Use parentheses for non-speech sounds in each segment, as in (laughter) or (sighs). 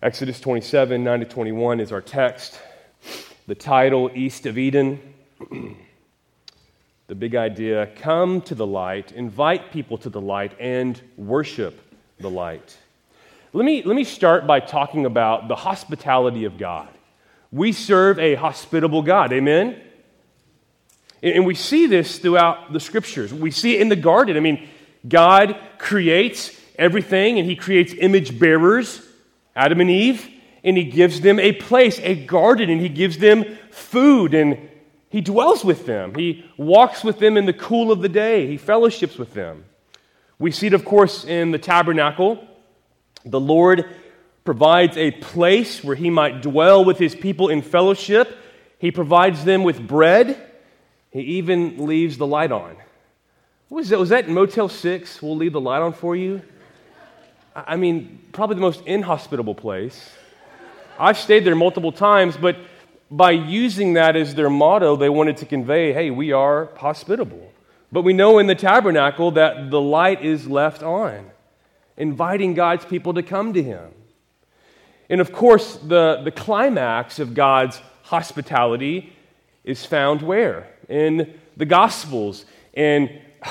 Exodus 27, 9 to 21 is our text. The title, East of Eden. the big idea come to the light, invite people to the light, and worship the light. Let me, let me start by talking about the hospitality of God. We serve a hospitable God, amen? And we see this throughout the scriptures. We see it in the garden. I mean, God creates everything, and He creates image bearers, Adam and Eve, and He gives them a place, a garden, and He gives them food, and He dwells with them. He walks with them in the cool of the day, He fellowships with them. We see it, of course, in the tabernacle. The Lord provides a place where he might dwell with his people in fellowship. He provides them with bread. He even leaves the light on. What was that? Was that Motel 6? We'll leave the light on for you? I mean, probably the most inhospitable place. I've stayed there multiple times, but by using that as their motto, they wanted to convey hey, we are hospitable. But we know in the tabernacle that the light is left on inviting God's people to come to him. And of course, the, the climax of God's hospitality is found where? In the Gospels. And,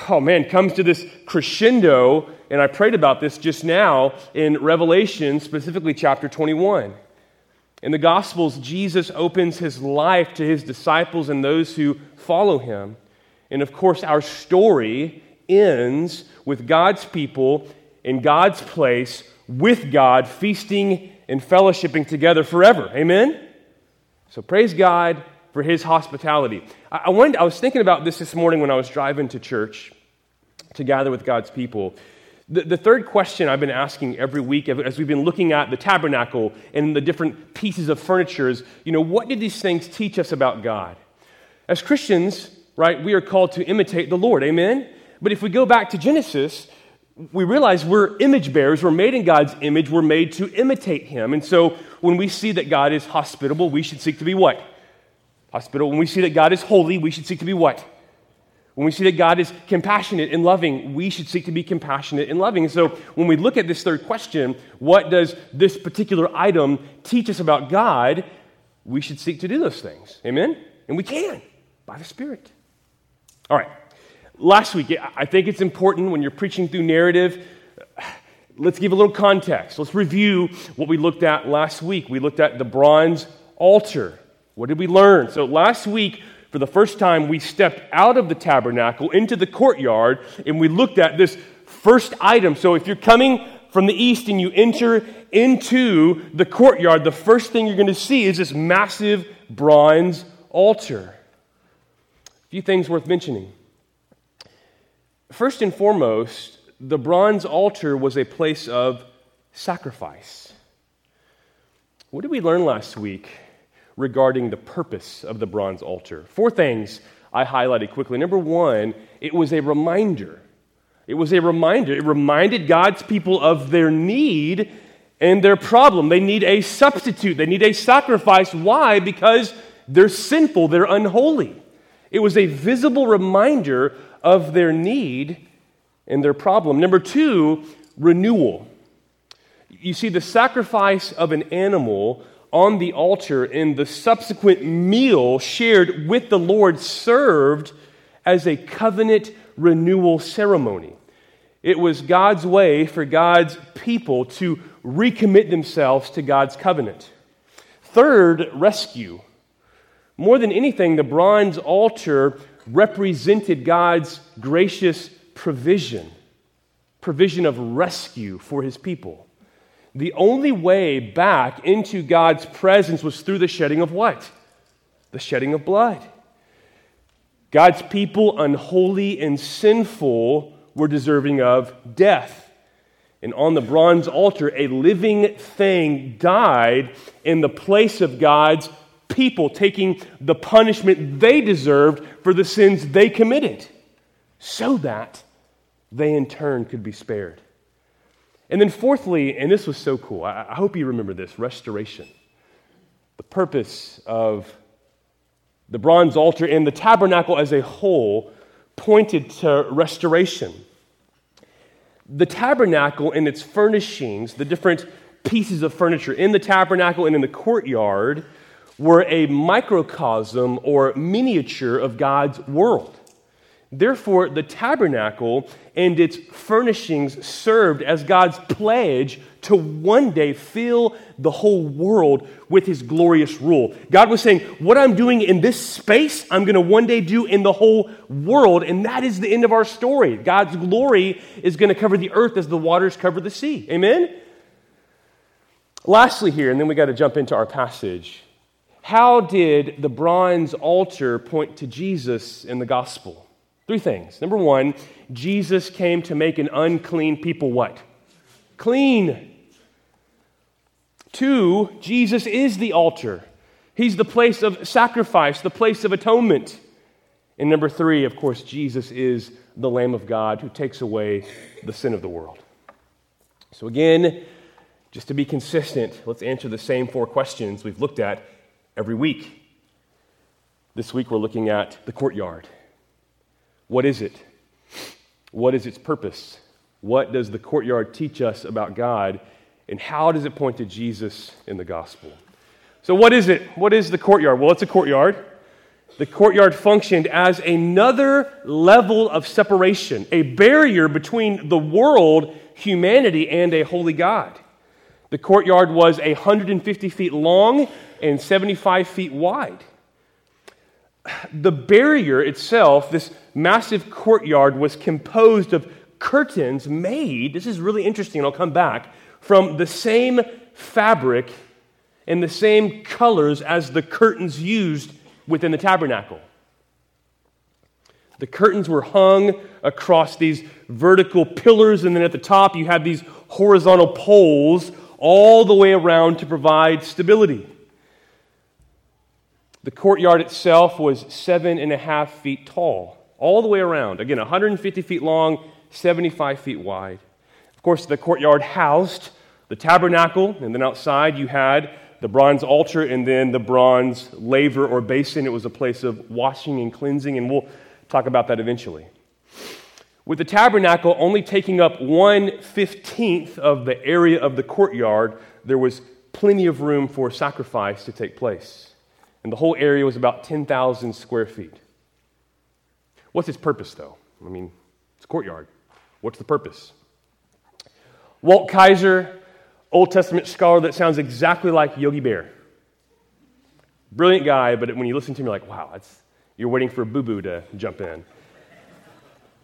oh man, comes to this crescendo, and I prayed about this just now in Revelation, specifically chapter 21. In the Gospels, Jesus opens his life to his disciples and those who follow him. And of course, our story ends with God's people in God's place with God, feasting and fellowshipping together forever. Amen? So praise God for his hospitality. I, I, wanted, I was thinking about this this morning when I was driving to church to gather with God's people. The, the third question I've been asking every week as we've been looking at the tabernacle and the different pieces of furniture is, you know, what did these things teach us about God? As Christians, right, we are called to imitate the Lord. Amen? But if we go back to Genesis, we realize we're image bearers. We're made in God's image. We're made to imitate Him. And so when we see that God is hospitable, we should seek to be what? Hospitable. When we see that God is holy, we should seek to be what? When we see that God is compassionate and loving, we should seek to be compassionate and loving. And so when we look at this third question, what does this particular item teach us about God? We should seek to do those things. Amen? And we can by the Spirit. All right last week, I think it's important when you're preaching through narrative. Let's give a little context. Let's review what we looked at last week. We looked at the bronze altar. What did we learn? So, last week, for the first time, we stepped out of the tabernacle into the courtyard and we looked at this first item. So, if you're coming from the east and you enter into the courtyard, the first thing you're going to see is this massive bronze altar. A few things worth mentioning. First and foremost, the bronze altar was a place of sacrifice. What did we learn last week regarding the purpose of the bronze altar? Four things I highlighted quickly. Number one, it was a reminder. It was a reminder. It reminded God's people of their need and their problem. They need a substitute, they need a sacrifice. Why? Because they're sinful, they're unholy. It was a visible reminder of their need and their problem. Number two, renewal. You see, the sacrifice of an animal on the altar in the subsequent meal shared with the Lord served as a covenant renewal ceremony. It was God's way for God's people to recommit themselves to God's covenant. Third, rescue. More than anything, the bronze altar represented God's gracious provision, provision of rescue for his people. The only way back into God's presence was through the shedding of what? The shedding of blood. God's people, unholy and sinful, were deserving of death. And on the bronze altar, a living thing died in the place of God's people taking the punishment they deserved for the sins they committed so that they in turn could be spared. And then, fourthly, and this was so cool, I, I hope you remember this restoration. The purpose of the bronze altar and the tabernacle as a whole pointed to restoration. The tabernacle and its furnishings, the different pieces of furniture in the tabernacle and in the courtyard were a microcosm or miniature of God's world. Therefore, the tabernacle and its furnishings served as God's pledge to one day fill the whole world with his glorious rule. God was saying, What I'm doing in this space, I'm going to one day do in the whole world. And that is the end of our story. God's glory is going to cover the earth as the waters cover the sea. Amen? Lastly, here, and then we got to jump into our passage. How did the bronze altar point to Jesus in the gospel? Three things. Number one, Jesus came to make an unclean people what? Clean. Two, Jesus is the altar. He's the place of sacrifice, the place of atonement. And number three, of course, Jesus is the Lamb of God who takes away the sin of the world. So, again, just to be consistent, let's answer the same four questions we've looked at every week. This week, we're looking at the courtyard. What is it? What is its purpose? What does the courtyard teach us about God? And how does it point to Jesus in the gospel? So, what is it? What is the courtyard? Well, it's a courtyard. The courtyard functioned as another level of separation, a barrier between the world, humanity, and a holy God. The courtyard was 150 feet long and 75 feet wide the barrier itself, this massive courtyard, was composed of curtains made, this is really interesting, I'll come back, from the same fabric and the same colors as the curtains used within the tabernacle. The curtains were hung across these vertical pillars, and then at the top you had these horizontal poles all the way around to provide stability. The courtyard itself was seven and a half feet tall, all the way around. Again, 150 feet long, 75 feet wide. Of course, the courtyard housed the tabernacle, and then outside you had the bronze altar and then the bronze laver or basin. It was a place of washing and cleansing, and we'll talk about that eventually. With the tabernacle only taking up one fifteenth of the area of the courtyard, there was plenty of room for sacrifice to take place and the whole area was about 10,000 square feet. What's its purpose, though? I mean, it's a courtyard. What's the purpose? Walt Kaiser, Old Testament scholar that sounds exactly like Yogi Bear. Brilliant guy, but when you listen to him, you're like, wow, that's, you're waiting for Boo Boo to jump in.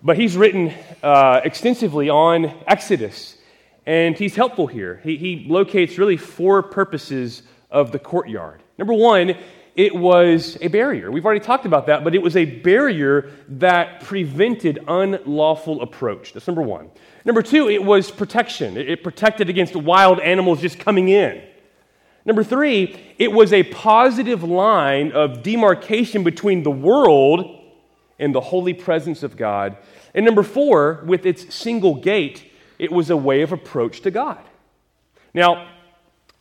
But he's written uh, extensively on Exodus, and he's helpful here. He, he locates really four purposes of the courtyard. Number one, it was a barrier. We've already talked about that, but it was a barrier that prevented unlawful approach. That's number one. Number two, it was protection. It protected against wild animals just coming in. Number three, it was a positive line of demarcation between the world and the holy presence of God. And number four, with its single gate, it was a way of approach to God. Now,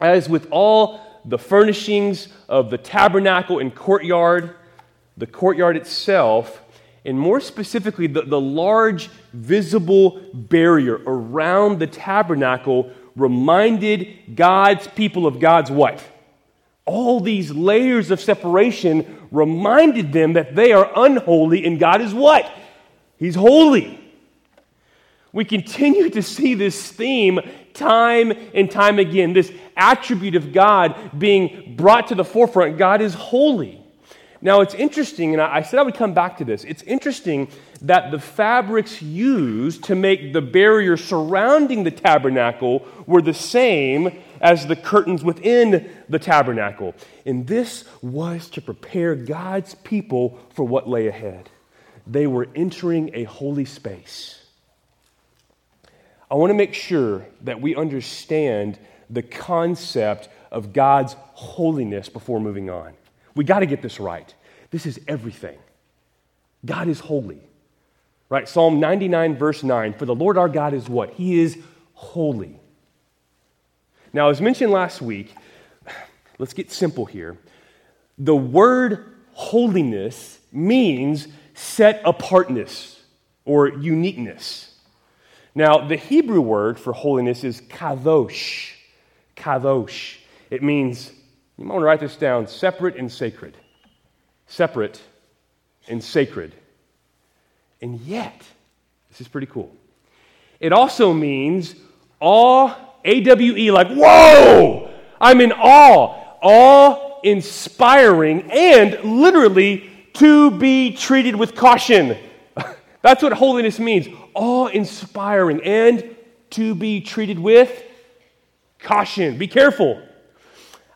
as with all the furnishings of the tabernacle and courtyard, the courtyard itself, and more specifically, the, the large visible barrier around the tabernacle reminded God's people of God's what? All these layers of separation reminded them that they are unholy and God is what? He's holy. We continue to see this theme time and time again this attribute of God being brought to the forefront. God is holy. Now, it's interesting, and I said I would come back to this. It's interesting that the fabrics used to make the barrier surrounding the tabernacle were the same as the curtains within the tabernacle. And this was to prepare God's people for what lay ahead. They were entering a holy space. I want to make sure that we understand the concept of God's holiness before moving on. We got to get this right. This is everything. God is holy. Right? Psalm 99, verse 9 For the Lord our God is what? He is holy. Now, as mentioned last week, (sighs) let's get simple here. The word holiness means set apartness or uniqueness. Now, the Hebrew word for holiness is kadosh. Kadosh. It means, you might want to write this down, separate and sacred. Separate and sacred. And yet, this is pretty cool. It also means awe, A W E, like, whoa! I'm in awe. Awe inspiring and literally to be treated with caution. (laughs) That's what holiness means awe inspiring and to be treated with caution. Be careful.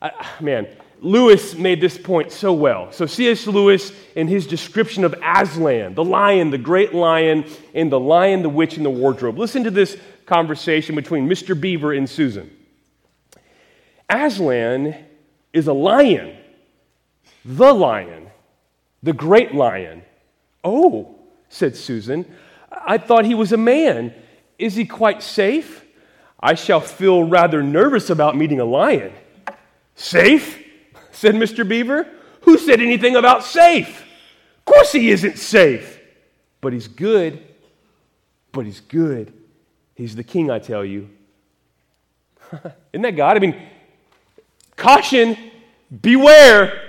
Uh, man, Lewis made this point so well. So, C.S. Lewis, in his description of Aslan, the lion, the great lion, and the lion, the witch, and the wardrobe, listen to this conversation between Mr. Beaver and Susan. Aslan is a lion, the lion, the great lion. Oh, said Susan, I thought he was a man. Is he quite safe? I shall feel rather nervous about meeting a lion. Safe? (laughs) said Mr. Beaver. Who said anything about safe? Of course he isn't safe. But he's good. But he's good. He's the king, I tell you. (laughs) isn't that God? I mean, caution, beware.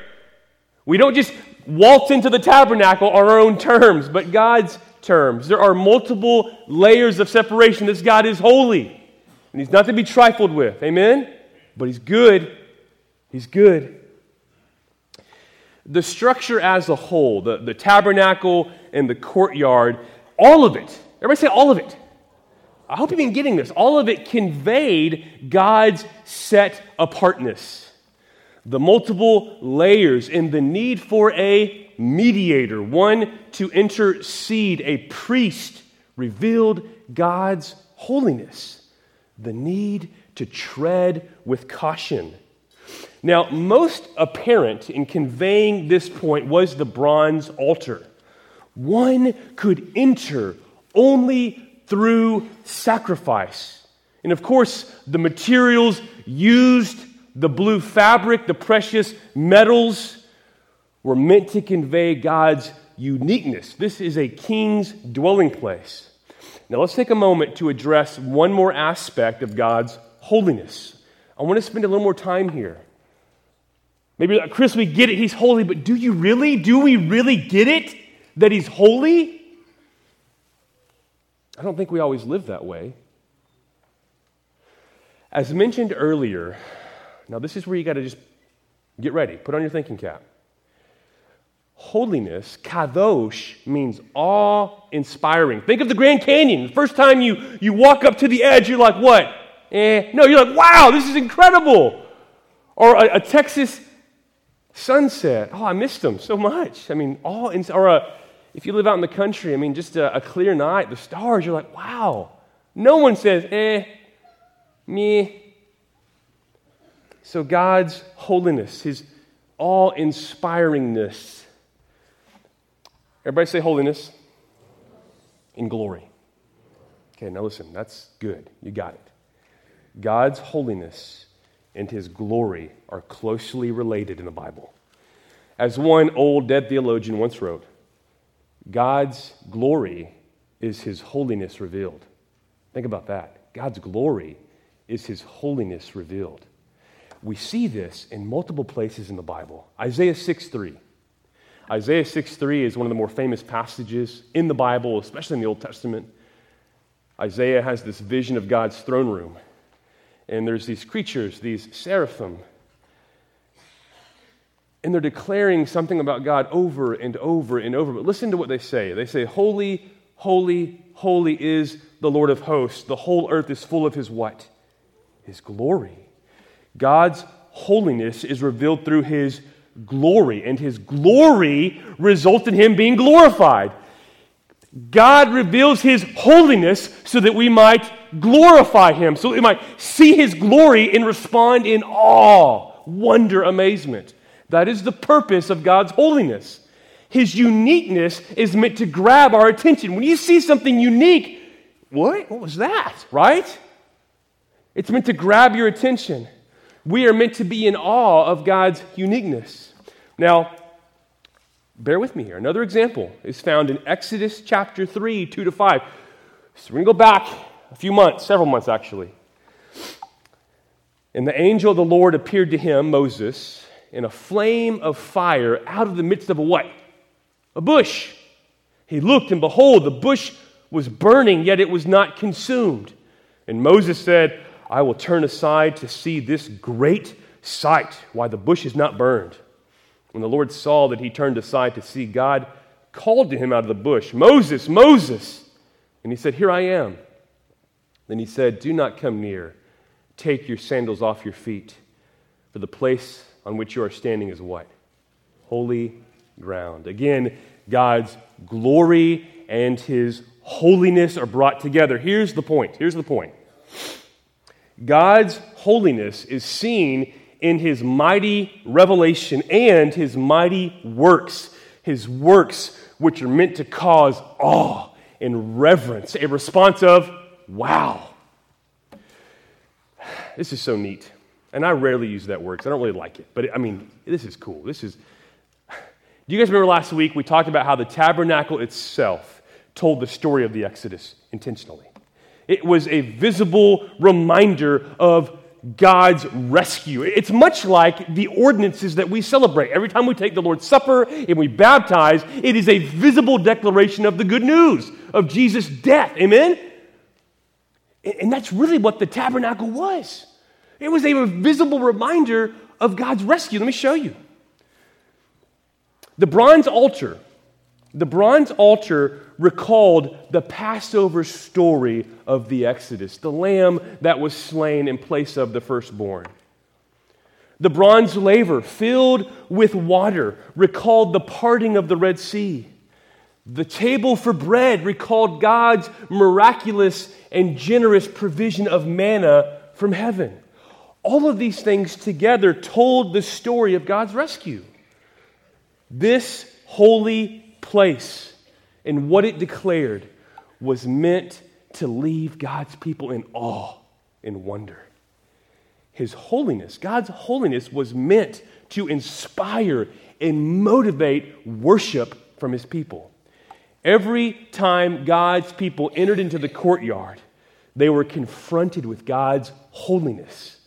We don't just waltz into the tabernacle on our own terms, but God's terms. There are multiple layers of separation. This God is holy, and He's not to be trifled with. Amen? But He's good. He's good. The structure as a whole, the, the tabernacle and the courtyard, all of it, everybody say all of it. I hope you've been getting this. All of it conveyed God's set apartness, the multiple layers, and the need for a mediator, one to intercede, a priest, revealed God's holiness, the need to tread with caution. Now, most apparent in conveying this point was the bronze altar. One could enter only through sacrifice. And of course, the materials used, the blue fabric, the precious metals, were meant to convey God's uniqueness. This is a king's dwelling place. Now, let's take a moment to address one more aspect of God's holiness. I want to spend a little more time here. Maybe, Chris, we get it, he's holy, but do you really? Do we really get it that he's holy? I don't think we always live that way. As mentioned earlier, now this is where you got to just get ready, put on your thinking cap. Holiness, kadosh, means awe inspiring. Think of the Grand Canyon. The first time you, you walk up to the edge, you're like, what? Eh. No, you're like, wow, this is incredible. Or a, a Texas sunset. Oh, I missed them so much. I mean, all in, or a, if you live out in the country, I mean, just a, a clear night, the stars, you're like, wow. No one says, eh, me. So God's holiness, His awe inspiringness, Everybody say holiness in glory. Okay, now listen, that's good. You got it. God's holiness and his glory are closely related in the Bible. As one old dead theologian once wrote, God's glory is his holiness revealed. Think about that. God's glory is his holiness revealed. We see this in multiple places in the Bible. Isaiah 6 3. Isaiah 6:3 is one of the more famous passages in the Bible, especially in the Old Testament. Isaiah has this vision of God's throne room. And there's these creatures, these seraphim. And they're declaring something about God over and over and over. But listen to what they say. They say, Holy, holy, holy is the Lord of hosts. The whole earth is full of his what? His glory. God's holiness is revealed through his glory, and his glory results in him being glorified. God reveals his holiness so that we might glorify him, so we might see his glory and respond in awe, wonder, amazement. That is the purpose of God's holiness. His uniqueness is meant to grab our attention. When you see something unique, what? What was that? Right? It's meant to grab your attention. We are meant to be in awe of God's uniqueness. Now, bear with me here. Another example is found in Exodus chapter 3, 2 to 5. So we're going to go back a few months, several months actually. And the angel of the Lord appeared to him, Moses, in a flame of fire out of the midst of a what? A bush. He looked, and behold, the bush was burning, yet it was not consumed. And Moses said, I will turn aside to see this great sight, why the bush is not burned. When the Lord saw that he turned aside to see, God called to him out of the bush, Moses, Moses. And he said, Here I am. Then he said, Do not come near. Take your sandals off your feet, for the place on which you are standing is what? Holy ground. Again, God's glory and his holiness are brought together. Here's the point. Here's the point. God's holiness is seen in his mighty revelation and his mighty works. His works, which are meant to cause awe and reverence, a response of, wow. This is so neat. And I rarely use that word because I don't really like it. But I mean, this is cool. This is. Do you guys remember last week we talked about how the tabernacle itself told the story of the Exodus intentionally? It was a visible reminder of God's rescue. It's much like the ordinances that we celebrate. Every time we take the Lord's Supper and we baptize, it is a visible declaration of the good news of Jesus' death. Amen? And that's really what the tabernacle was. It was a visible reminder of God's rescue. Let me show you. The bronze altar, the bronze altar recalled the Passover story of the Exodus, the lamb that was slain in place of the firstborn. The bronze laver filled with water recalled the parting of the Red Sea. The table for bread recalled God's miraculous and generous provision of manna from heaven. All of these things together told the story of God's rescue. This holy place and what it declared was meant to leave God's people in awe and wonder. His holiness, God's holiness, was meant to inspire and motivate worship from his people. Every time God's people entered into the courtyard, they were confronted with God's holiness,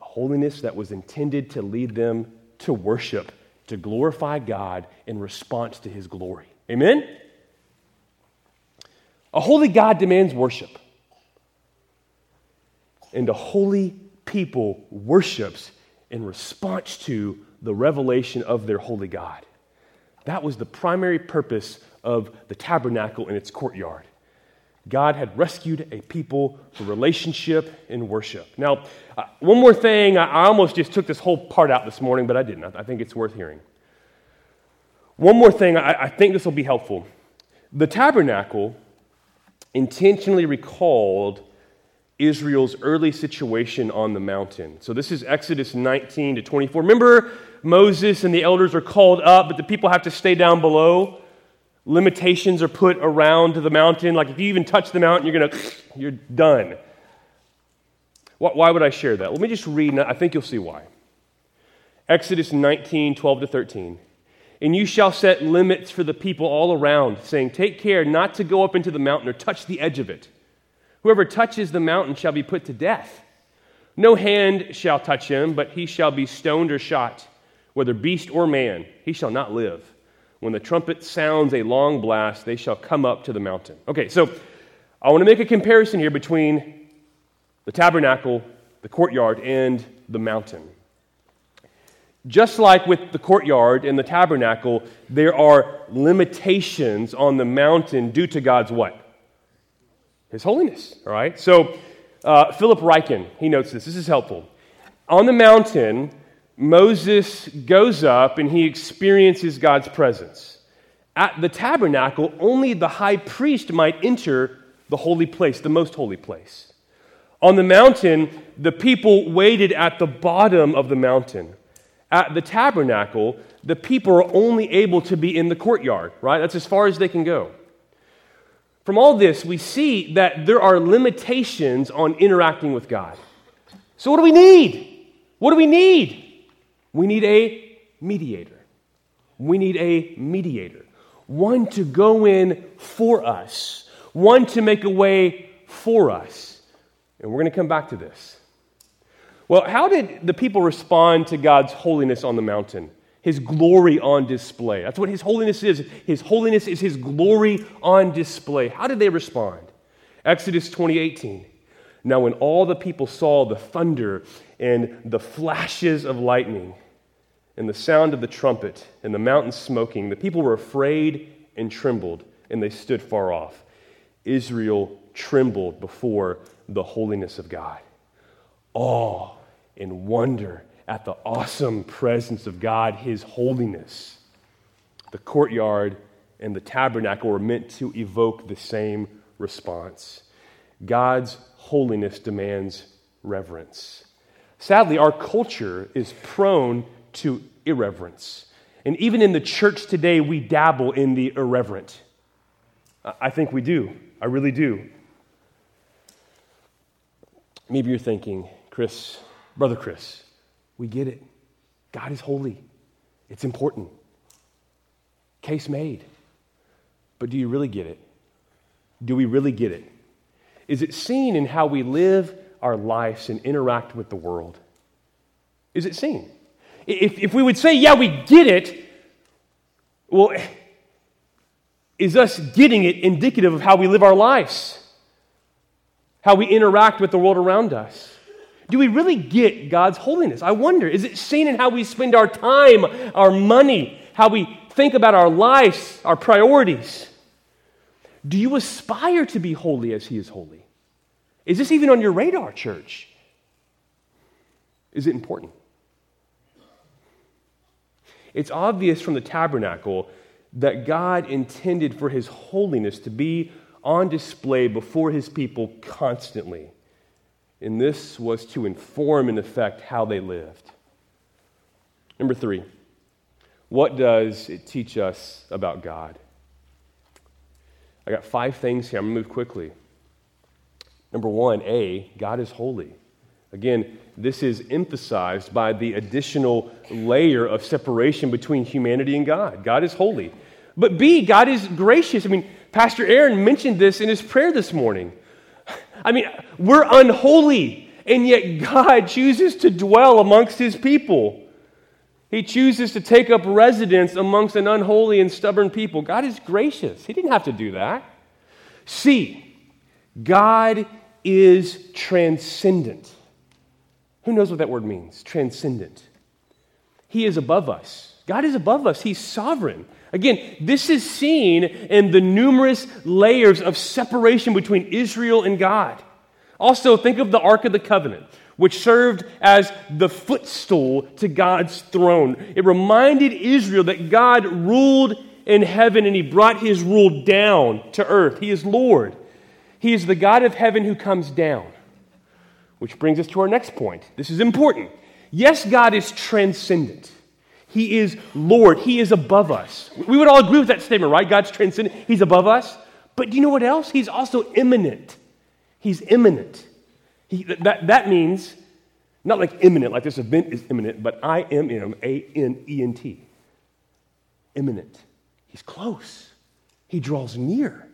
a holiness that was intended to lead them to worship, to glorify God in response to his glory. Amen? A holy God demands worship. And a holy people worships in response to the revelation of their holy God. That was the primary purpose of the tabernacle and its courtyard. God had rescued a people for relationship and worship. Now, uh, one more thing, I, almost just took this whole part out this morning, but I didn't. I, I think it's worth hearing. One more thing, I, I think this will be helpful. The tabernacle intentionally recalled Israel's early situation on the mountain. So this is Exodus 19 to 24. Remember, Moses and the elders are called up, but the people have to stay down below limitations are put around the mountain. Like if you even touch the mountain, you're gonna, (sniffs) you're done. Why would I share that? Let me just read, I think you'll see why. Exodus 19, 12 to 13. And you shall set limits for the people all around, saying, Take care not to go up into the mountain or touch the edge of it. Whoever touches the mountain shall be put to death. No hand shall touch him, but he shall be stoned or shot, whether beast or man. He shall not live. When the trumpet sounds a long blast, they shall come up to the mountain. Okay, so I want to make a comparison here between the tabernacle, the courtyard, and the mountain. Just like with the courtyard and the tabernacle, there are limitations on the mountain due to God's what? His holiness, all right? So, uh, Philip Ryken, he notes this. This is helpful. On the mountain, Moses goes up and he experiences God's presence. At the tabernacle, only the high priest might enter the holy place, the most holy place. On the mountain, the people waited at the bottom of the mountain. At the tabernacle, the people are only able to be in the courtyard, right? That's as far as they can go. From all this, we see that there are limitations on interacting with God. So, what do we need? What do we need? We need a mediator. We need a mediator. One to go in for us, one to make a way for us. And we're going to come back to this. Well, how did the people respond to God's holiness on the mountain? His glory on display. That's what His holiness is. His holiness is His glory on display. How did they respond? Exodus 20:18. Now, when all the people saw the thunder and the flashes of lightning and the sound of the trumpet and the mountain smoking, the people were afraid and trembled, and they stood far off. Israel trembled before the holiness of God. Awe and wonder at the awesome presence of God, His holiness. The courtyard and the tabernacle were meant to evoke the same response. God's holiness demands reverence. Sadly, our culture is prone to irreverence. And even in the church today, we dabble in the irreverent. I think we do. I really do. Maybe you're thinking, Chris, Brother Chris, we get it. God is holy, it's important. Case made. But do you really get it? Do we really get it? Is it seen in how we live our lives and interact with the world? Is it seen? If, if we would say, yeah, we get it, well, is us getting it indicative of how we live our lives? How we interact with the world around us? Do we really get God's holiness? I wonder. Is it seen in how we spend our time, our money, how we think about our lives, our priorities? Do you aspire to be holy as He is holy? Is this even on your radar, church? Is it important? It's obvious from the tabernacle that God intended for His holiness to be on display before His people constantly. And this was to inform and affect how they lived. Number three, what does it teach us about God? I got five things here. I'm going to move quickly. Number one, A, God is holy. Again, this is emphasized by the additional layer of separation between humanity and God. God is holy. But B, God is gracious. I mean, Pastor Aaron mentioned this in his prayer this morning. I mean, we're unholy, and yet God chooses to dwell amongst his people. He chooses to take up residence amongst an unholy and stubborn people. God is gracious. He didn't have to do that. C, God is transcendent. Who knows what that word means? Transcendent. He is above us. God is above us. He's sovereign. Again, this is seen in the numerous layers of separation between Israel and God. Also, think of the Ark of the Covenant, which served as the footstool to God's throne. It reminded Israel that God ruled in heaven and he brought his rule down to earth. He is Lord. He is the God of heaven who comes down. Which brings us to our next point. This is important. Yes, God is transcendent. He is Lord. He is above us. We would all agree with that statement, right? God's transcendent. He's above us. But do you know what else? He's also immanent. He's immanent. He, that, that means not like imminent, like this event is imminent, but I M M A N E N T. Immanent. He's close. He draws near.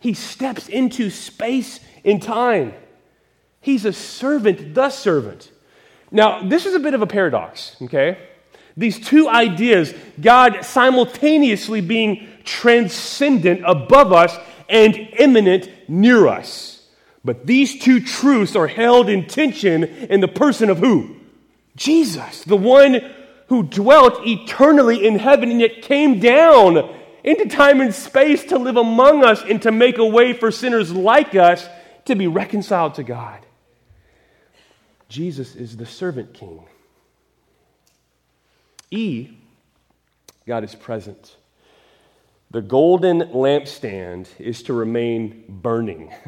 He steps into space and time. He's a servant, the servant. Now, this is a bit of a paradox, okay? These two ideas, God simultaneously being transcendent above us and immanent near us. But these two truths are held in tension in the person of who? Jesus, the one who dwelt eternally in heaven and yet came down into time and space to live among us and to make a way for sinners like us to be reconciled to God. Jesus is the servant king. E, God is present. The golden lampstand is to remain burning. (laughs)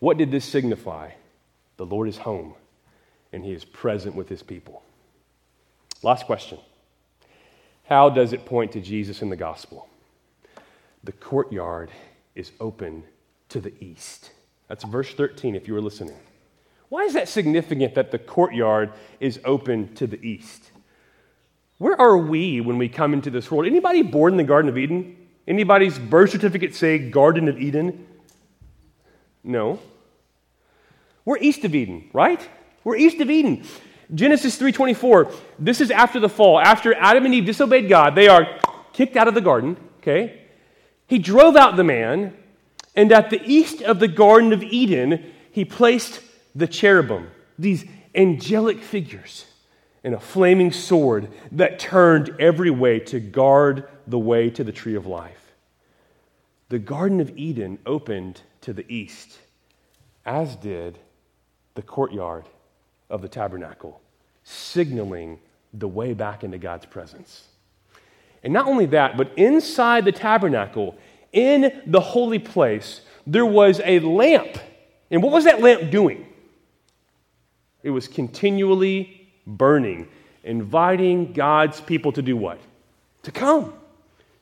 What did this signify? The Lord is home and he is present with his people. Last question How does it point to Jesus in the gospel? The courtyard is open to the east. That's verse 13 if you were listening. Why is that significant that the courtyard is open to the east? Where are we when we come into this world? Anybody born in the Garden of Eden? Anybody's birth certificate say Garden of Eden? No. We're east of Eden, right? We're east of Eden. Genesis 3:24. This is after the fall. After Adam and Eve disobeyed God, they are kicked out of the garden, okay? He drove out the man, and at the east of the garden of Eden, he placed the cherubim, these angelic figures, and a flaming sword that turned every way to guard the way to the tree of life. The garden of Eden opened to the east, as did the courtyard of the tabernacle, signaling the way back into God's presence. And not only that, but inside the tabernacle, in the holy place, there was a lamp. And what was that lamp doing? It was continually burning, inviting God's people to do what? To come.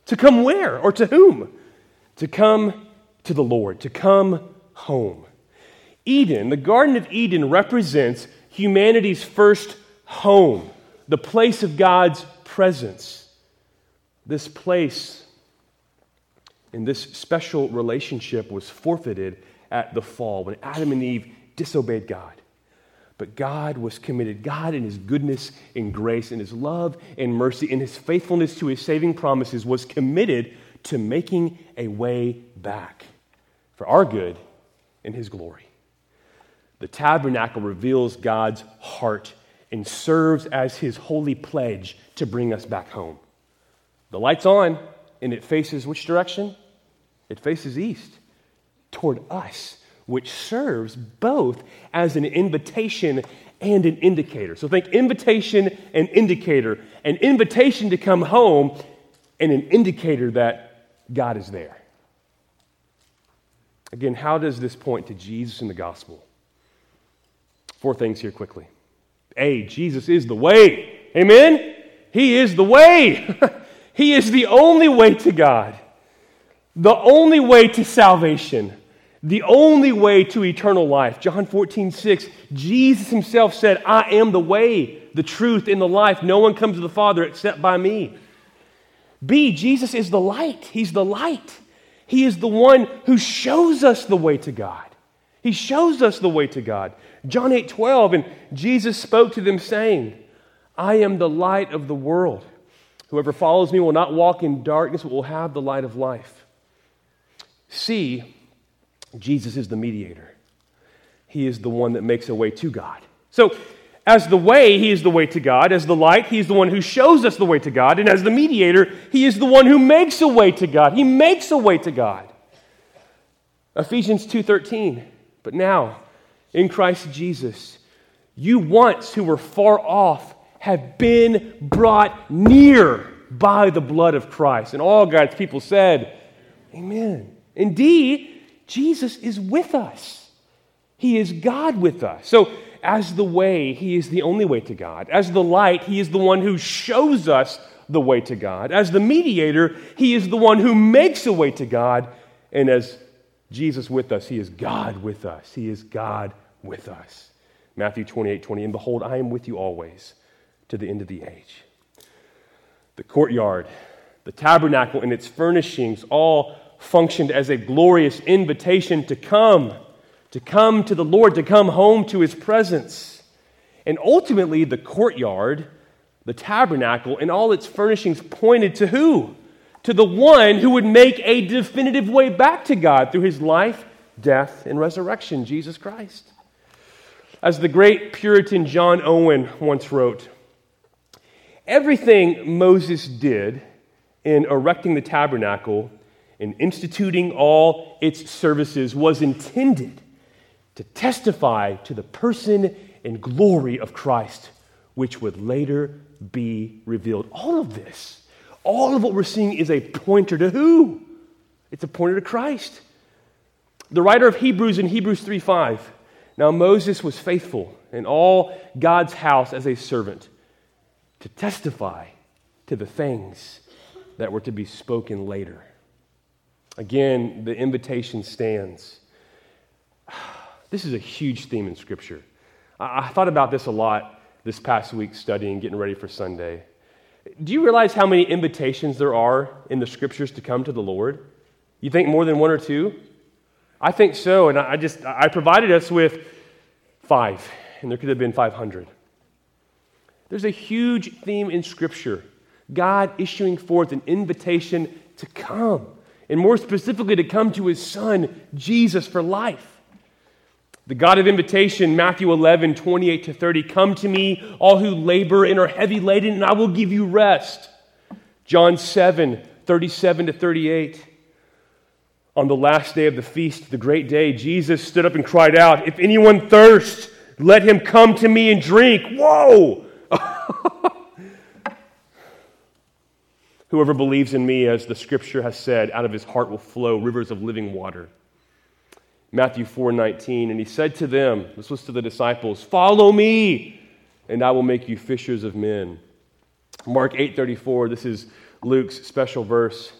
To come where or to whom? To come to the Lord, to come home. Eden, the Garden of Eden, represents humanity's first home, the place of God's presence. This place and this special relationship was forfeited at the fall when Adam and Eve disobeyed God. But God was committed. God, in His goodness and grace, in His love and mercy, in His faithfulness to His saving promises, was committed to making a way back for our good and His glory. The tabernacle reveals God's heart and serves as His holy pledge to bring us back home. The light's on, and it faces which direction? It faces east, toward us which serves both as an invitation and an indicator. So think invitation and indicator. An invitation to come home and an indicator that God is there. Again, how does this point to Jesus in the gospel? Four things here quickly. A, Jesus is the way. Amen? He is the way. (laughs) he is the only way to God, the only way to salvation the only way to eternal life. John 14, 6, Jesus himself said, I am the way, the truth, and the life. No one comes to the Father except by me. B, Jesus is the light. He's the light. He is the one who shows us the way to God. He shows us the way to God. John 8, 12, and Jesus spoke to them, saying, I am the light of the world. Whoever follows me will not walk in darkness, but will have the light of life. C, Jesus is the mediator. He is the one that makes a way to God. So, as the way, he is the way to God. As the light, he is the one who shows us the way to God. And as the mediator, he is the one who makes a way to God. He makes a way to God. Ephesians 2:13. But now, in Christ Jesus, you once who were far off have been brought near by the blood of Christ. And all God's people said, Amen. Indeed, Jesus is with us. He is God with us. So, as the way, He is the only way to God. As the light, He is the one who shows us the way to God. As the mediator, He is the one who makes a way to God. And as Jesus with us, He is God with us. He is God with us. Matthew 28 20. And behold, I am with you always to the end of the age. The courtyard, the tabernacle and its furnishings all functioned as a glorious invitation to come, to come to the Lord, to come home to his presence. And ultimately, the courtyard, the tabernacle, and all its furnishings pointed to who? To the one who would make a definitive way back to God through his life, death, and resurrection, Jesus Christ. As the great Puritan John Owen once wrote, everything Moses did in erecting the tabernacle in instituting all its services was intended to testify to the person and glory of Christ, which would later be revealed. All of this, all of what we're seeing is a pointer to who? It's a pointer to Christ. The writer of Hebrews in Hebrews 3 5. Now Moses was faithful in all God's house as a servant to testify to the things that were to be spoken later. Again, the invitation stands. (sighs) This is a huge theme in Scripture. I, thought about this a lot this past week studying, getting ready for Sunday. Do you realize how many invitations there are in the Scriptures to come to the Lord? You think more than one or two? I think so, and I just I provided us with five, and there could have been 500. There's a huge theme in Scripture God issuing forth an invitation to come, and more specifically, to come to his Son, Jesus, for life. The God of invitation, Matthew 11, 28 to 30, come to me, all who labor and are heavy laden, and I will give you rest. John 7, 37 to 38. On the last day of the feast, the great day, Jesus stood up and cried out, If anyone thirsts, let him come to me and drink. Whoa! (laughs) Whoever believes in me, as the scripture has said, out of his heart will flow rivers of living water. Matthew 4 19, and he said to them, this was to the disciples, Follow me, and I will make you fishers of men. Mark 8 34, this is Luke's special verse.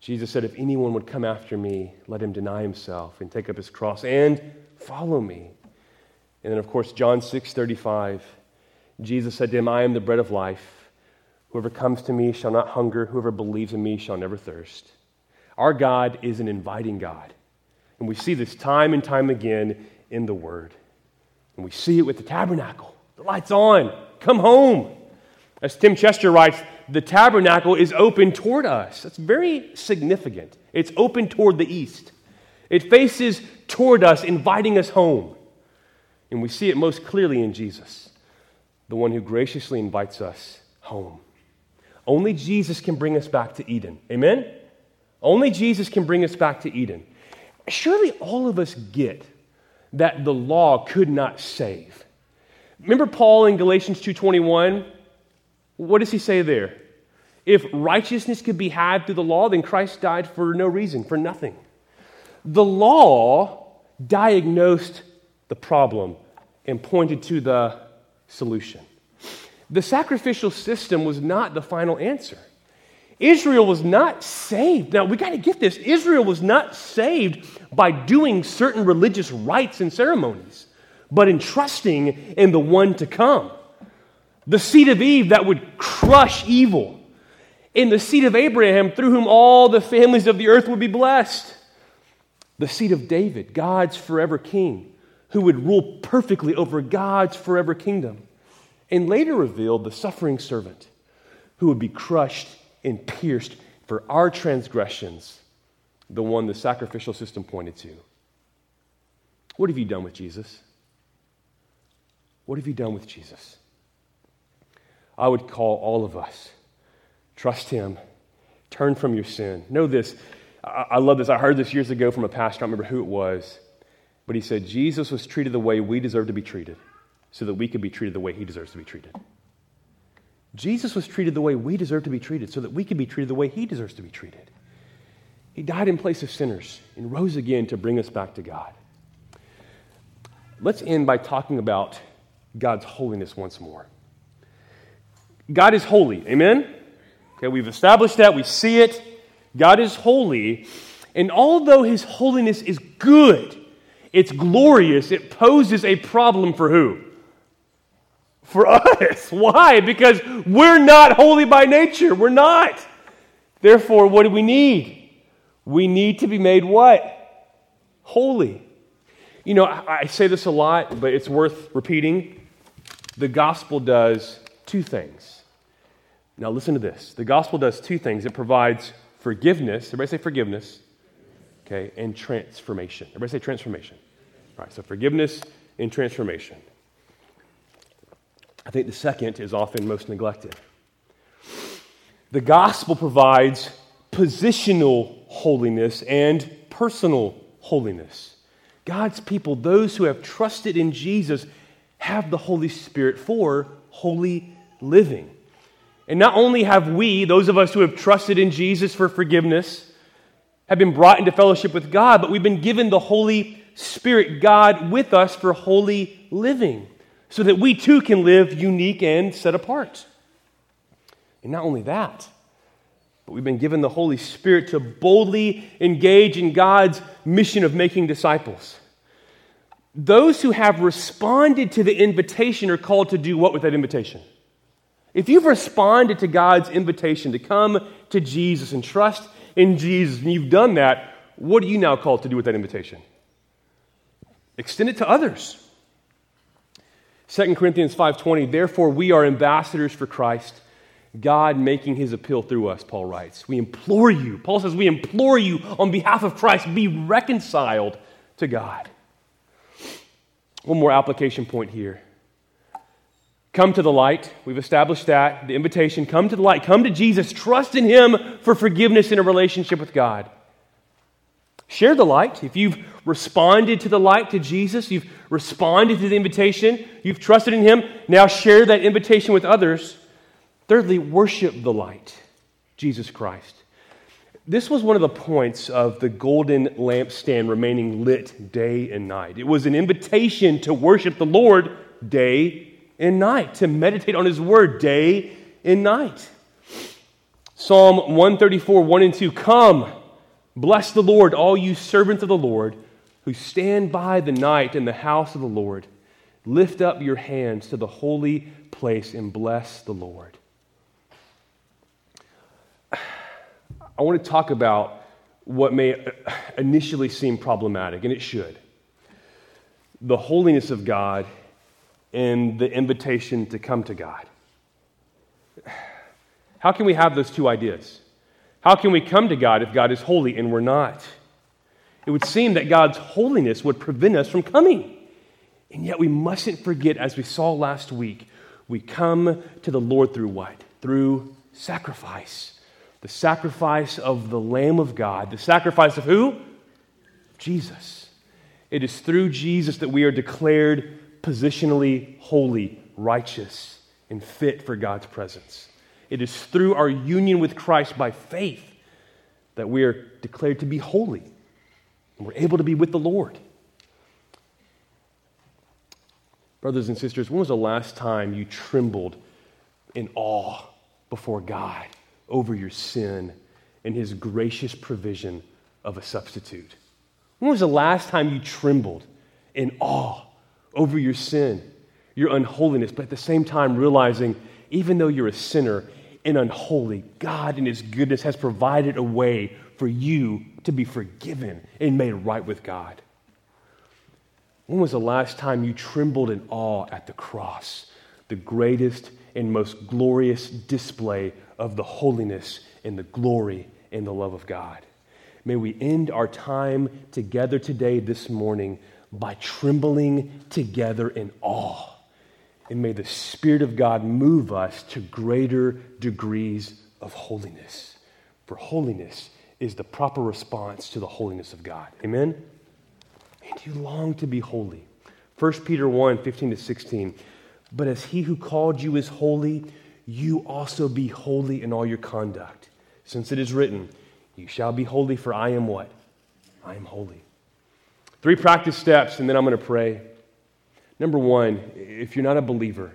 Jesus said, If anyone would come after me, let him deny himself and take up his cross and follow me. And then, of course, John 6 35, Jesus said to him, I am the bread of life. Whoever comes to me shall not hunger. Whoever believes in me shall never thirst. Our God is an inviting God. And we see this time and time again in the Word. And we see it with the tabernacle. The light's on. Come home. As Tim Chester writes, the tabernacle is open toward us. That's very significant. It's open toward the east, it faces toward us, inviting us home. And we see it most clearly in Jesus, the one who graciously invites us home. Only Jesus can bring us back to Eden. Amen? Only Jesus can bring us back to Eden. Surely all of us get that the law could not save. Remember Paul in Galatians 2:21? What does he say there? If righteousness could be had through the law, then Christ died for no reason, for nothing. The law diagnosed the problem and pointed to the solution. The sacrificial system was not the final answer. Israel was not saved. Now, we got to get this. Israel was not saved by doing certain religious rites and ceremonies, but in trusting in the one to come. The seed of Eve that would crush evil in the seed of Abraham, through whom all the families of the earth would be blessed. The seed of David, God's forever king, who would rule perfectly over God's forever kingdom. And later revealed the suffering servant, who would be crushed and pierced for our transgressions, the one the sacrificial system pointed to. What have you done with Jesus? What have you done with Jesus? I would call all of us Trust Him. Turn from your sin. Know this. I, love this. I heard this years ago from a pastor. I don't remember who it was. But he said, Jesus was treated the way we deserve to be treated so that we could be treated the way he deserves to be treated. Jesus was treated the way we deserve to be treated so that we could be treated the way he deserves to be treated. He died in place of sinners and rose again to bring us back to God. Let's end by talking about God's holiness once more. God is holy. Amen? Okay, we've established that. We see it. God is holy. And although his holiness is good, it's glorious, it poses a problem for who? For us. (laughs) Why? Because we're not holy by nature. We're not. Therefore, what do we need? We need to be made what? Holy. You know, I, say this a lot, but it's worth repeating. The gospel does two things now, listen to this. The gospel does two things it provides forgiveness. Everybody say forgiveness. Okay, and transformation. Everybody say transformation. All right, so forgiveness and transformation. I think the second is often most neglected. The gospel provides positional holiness and personal holiness. God's people, those who have trusted in Jesus, have the Holy Spirit for holy living. And not only have we, those of us who have trusted in Jesus for forgiveness, have been brought into fellowship with God, but we've been given the Holy Spirit, God, with us for holy living, so that we too can live unique and set apart. And not only that, but we've been given the Holy Spirit to boldly engage in God's mission of making disciples. Those who have responded to the invitation are called to do what with that invitation? If you've responded to God's invitation to come to Jesus and trust in Jesus, and you've done that, what are you now called to do with that invitation? Extend it to others. 2 Corinthians 5:20 Therefore we are ambassadors for Christ God making his appeal through us Paul writes we implore you Paul says we implore you on behalf of Christ be reconciled to God one more application point here Come to the light. We've established that. The invitation come to the light. Come to Jesus. Trust in Him for forgiveness in a relationship with God. Share the light. If you've responded to the light, to Jesus, you've responded to the invitation, you've trusted in Him, now share that invitation with others. Thirdly, worship the light, Jesus Christ. This was one of the points of the golden lampstand remaining lit day and night. It was an invitation to worship the Lord day and night, to meditate on His Word day and night. Psalm 134, 1 and 2 Come, bless the Lord, all you servants of the Lord who stand by the night in the house of the Lord. Lift up your hands to the holy place and bless the Lord. (sighs) I want to talk about what may initially seem problematic, and it should the holiness of God and the invitation to come to God. How can we have those two ideas? How can we come to God if God is holy and we're not? It would seem that God's holiness would prevent us from coming. And yet we mustn't forget, as we saw last week, we come to the Lord through what? Through sacrifice. The sacrifice of the Lamb of God. The sacrifice of who? Jesus. It is through Jesus that we are declared positionally holy, righteous, and fit for God's presence. It is through our union with Christ by faith that we are declared to be holy and we're able to be with the Lord. Brothers and sisters, when was the last time you trembled in awe before God over your sin and His gracious provision of a substitute? When was the last time you trembled in awe over your sin, your unholiness, but at the same time realizing even though you're a sinner and unholy, God in His goodness has provided a way for you to be forgiven and made right with God. When was the last time you trembled in awe at the cross, the greatest and most glorious display of the holiness and the glory and the love of God? May we end our time together today, this morning, by trembling together in awe. And may the Spirit of God move us to greater degrees of holiness. For holiness is the proper response to the holiness of God. Amen? And you long to be holy. 1 Peter 1 15 to 16. But as he who called you is holy, you also be holy in all your conduct. Since it is written, You shall be holy, for I am what? I am holy. Three practice steps, and then I'm going to pray. Number one, if you're not a believer,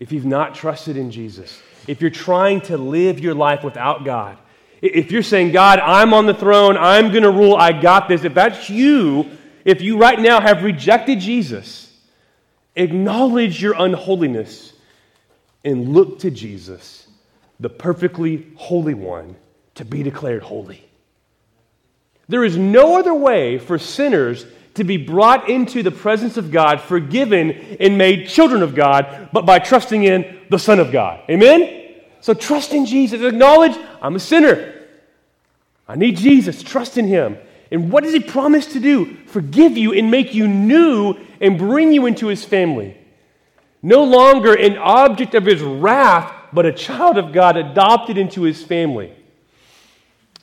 if you've not trusted in Jesus, if you're trying to live your life without God, if you're saying, God, I'm on the throne, I'm going to rule, I got this, if that's you, if you right now have rejected Jesus, acknowledge your unholiness and look to Jesus, the perfectly holy one, to be declared holy. There is no other way for sinners to be brought into the presence of God, forgiven, and made children of God, but by trusting in the Son of God. Amen? So trust in Jesus. Acknowledge, I'm a sinner. I need Jesus. Trust in Him. And what does He promise to do? Forgive you and make you new and bring you into His family. No longer an object of His wrath, but a child of God adopted into His family.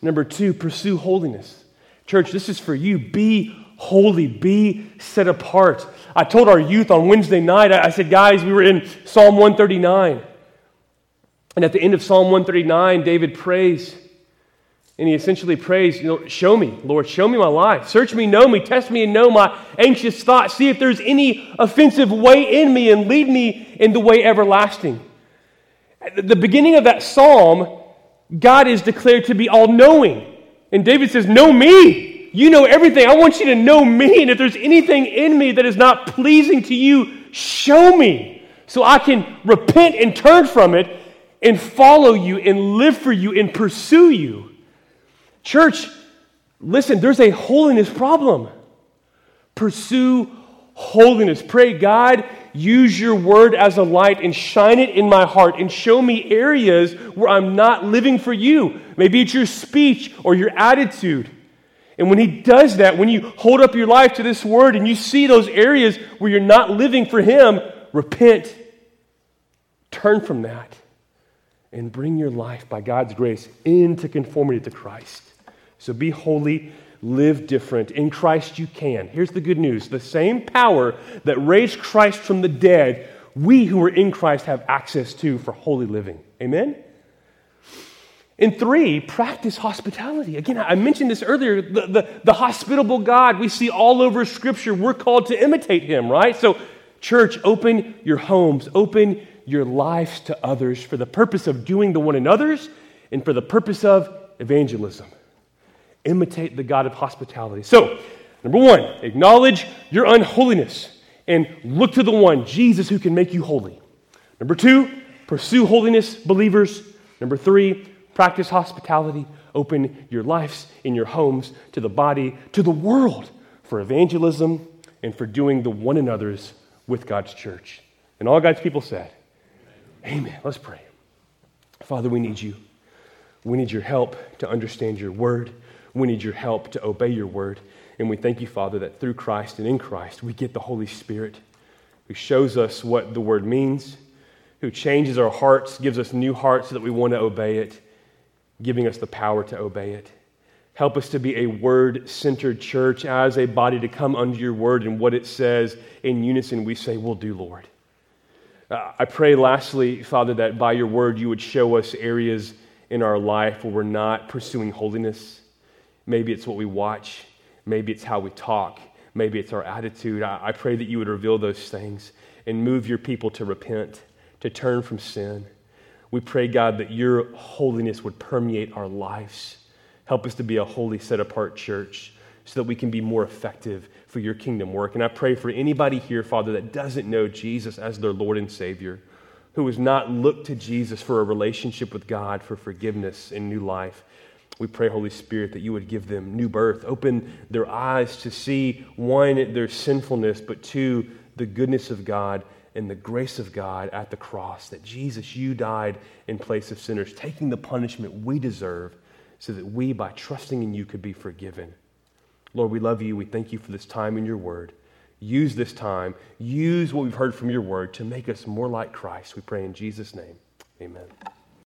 Number two, pursue holiness. Church, this is for you. Be holy, be set apart. I told our youth on Wednesday night, I said, guys, we were in Psalm 139. And at the end of Psalm 139, David prays. And he essentially prays, you know, show me, Lord, show me my life. Search me, know me, test me, and know my anxious thoughts. See if there's any offensive way in me and lead me in the way everlasting. At the beginning of that psalm, God is declared to be all knowing. And David says, Know me. You know everything. I want you to know me. And if there's anything in me that is not pleasing to you, show me so I can repent and turn from it and follow you and live for you and pursue you. Church, listen, there's a holiness problem. Pursue holiness. Pray, God, use your word as a light and shine it in my heart and show me areas where I'm not living for you. Maybe it's your speech or your attitude. And when he does that, when you hold up your life to this word and you see those areas where you're not living for him, repent. Turn from that and bring your life by God's grace into conformity to Christ. So be holy, live different. In Christ you can. Here's the good news the same power that raised Christ from the dead, we who are in Christ have access to for holy living. Amen? And three, practice hospitality. Again, I mentioned this earlier the, the, the, hospitable God we see all over Scripture. We're called to imitate him, right? So, church, open your homes, open your lives to others for the purpose of doing the one another's and for the purpose of evangelism. Imitate the God of hospitality. So, number one, acknowledge your unholiness and look to the one, Jesus, who can make you holy. Number two, pursue holiness, believers. Number three, Practice hospitality. Open your lives in your homes to the body, to the world for evangelism and for doing the one another's with God's church. And all God's people said, Amen. Let's pray. Father, we need you. We need your help to understand your word. We need your help to obey your word. And we thank you, Father, that through Christ and in Christ, we get the Holy Spirit who shows us what the word means, who changes our hearts, gives us new hearts so that we want to obey it giving us the power to obey it. Help us to be a word centered church as a body to come under your word and what it says in unison. We say, We'll do, Lord. Uh, I pray, lastly, Father, that by your word you would show us areas in our life where we're not pursuing holiness. Maybe it's what we watch, maybe it's how we talk, maybe it's our attitude. I, I pray that you would reveal those things and move your people to repent, to turn from sin we pray, God, that your holiness would permeate our lives. Help us to be a holy, set apart church so that we can be more effective for your kingdom work. And I pray for anybody here, Father, that doesn't know Jesus as their Lord and Savior, who has not looked to Jesus for a relationship with God, for forgiveness and new life. We pray, Holy Spirit, that you would give them new birth, open their eyes to see, one, their sinfulness, but two, the goodness of God and the grace of God at the cross that Jesus, you died in place of sinners, taking the punishment we deserve so that we, by trusting in you, could be forgiven. Lord, we love you. We thank you for this time in your word. Use this time, use what we've heard from your word to make us more like Christ. We pray in Jesus' name. Amen.